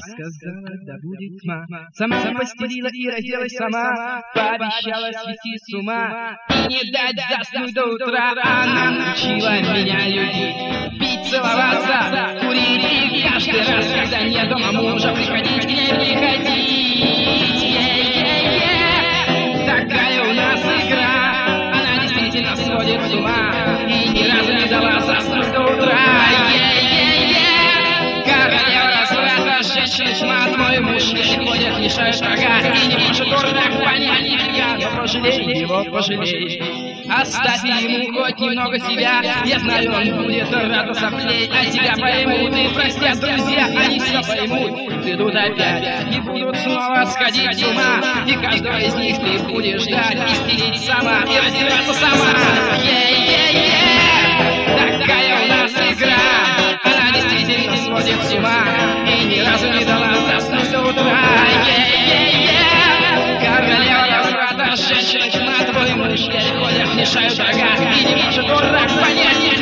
сказала, да будет тьма. Сама постелила и разделась сама, пообещала свести с ума и не дать заснуть до утра. Она научила меня любить, пить, целоваться, курить и каждый раз, когда нет дома мужа, приходить к ней, приходить. Е-е-е. Такая у нас игра, она действительно сводит с ума и ни разу женщина тьма, твой муж не ходит, мешает врага и не может дурак понять нифига, но пожалей его, пожалей. Оставь ему хоть немного себя. Я знаю, он будет рад соплей А тебя поймут и простят друзья. Они все поймут, придут опять И будут снова сходить с ума. И каждого из них ты будешь ждать. И стереть сама, и раздеваться сама Разу не дала заснуть до утра Королева разврата, женщина Твой муж переходит, мешают врага И не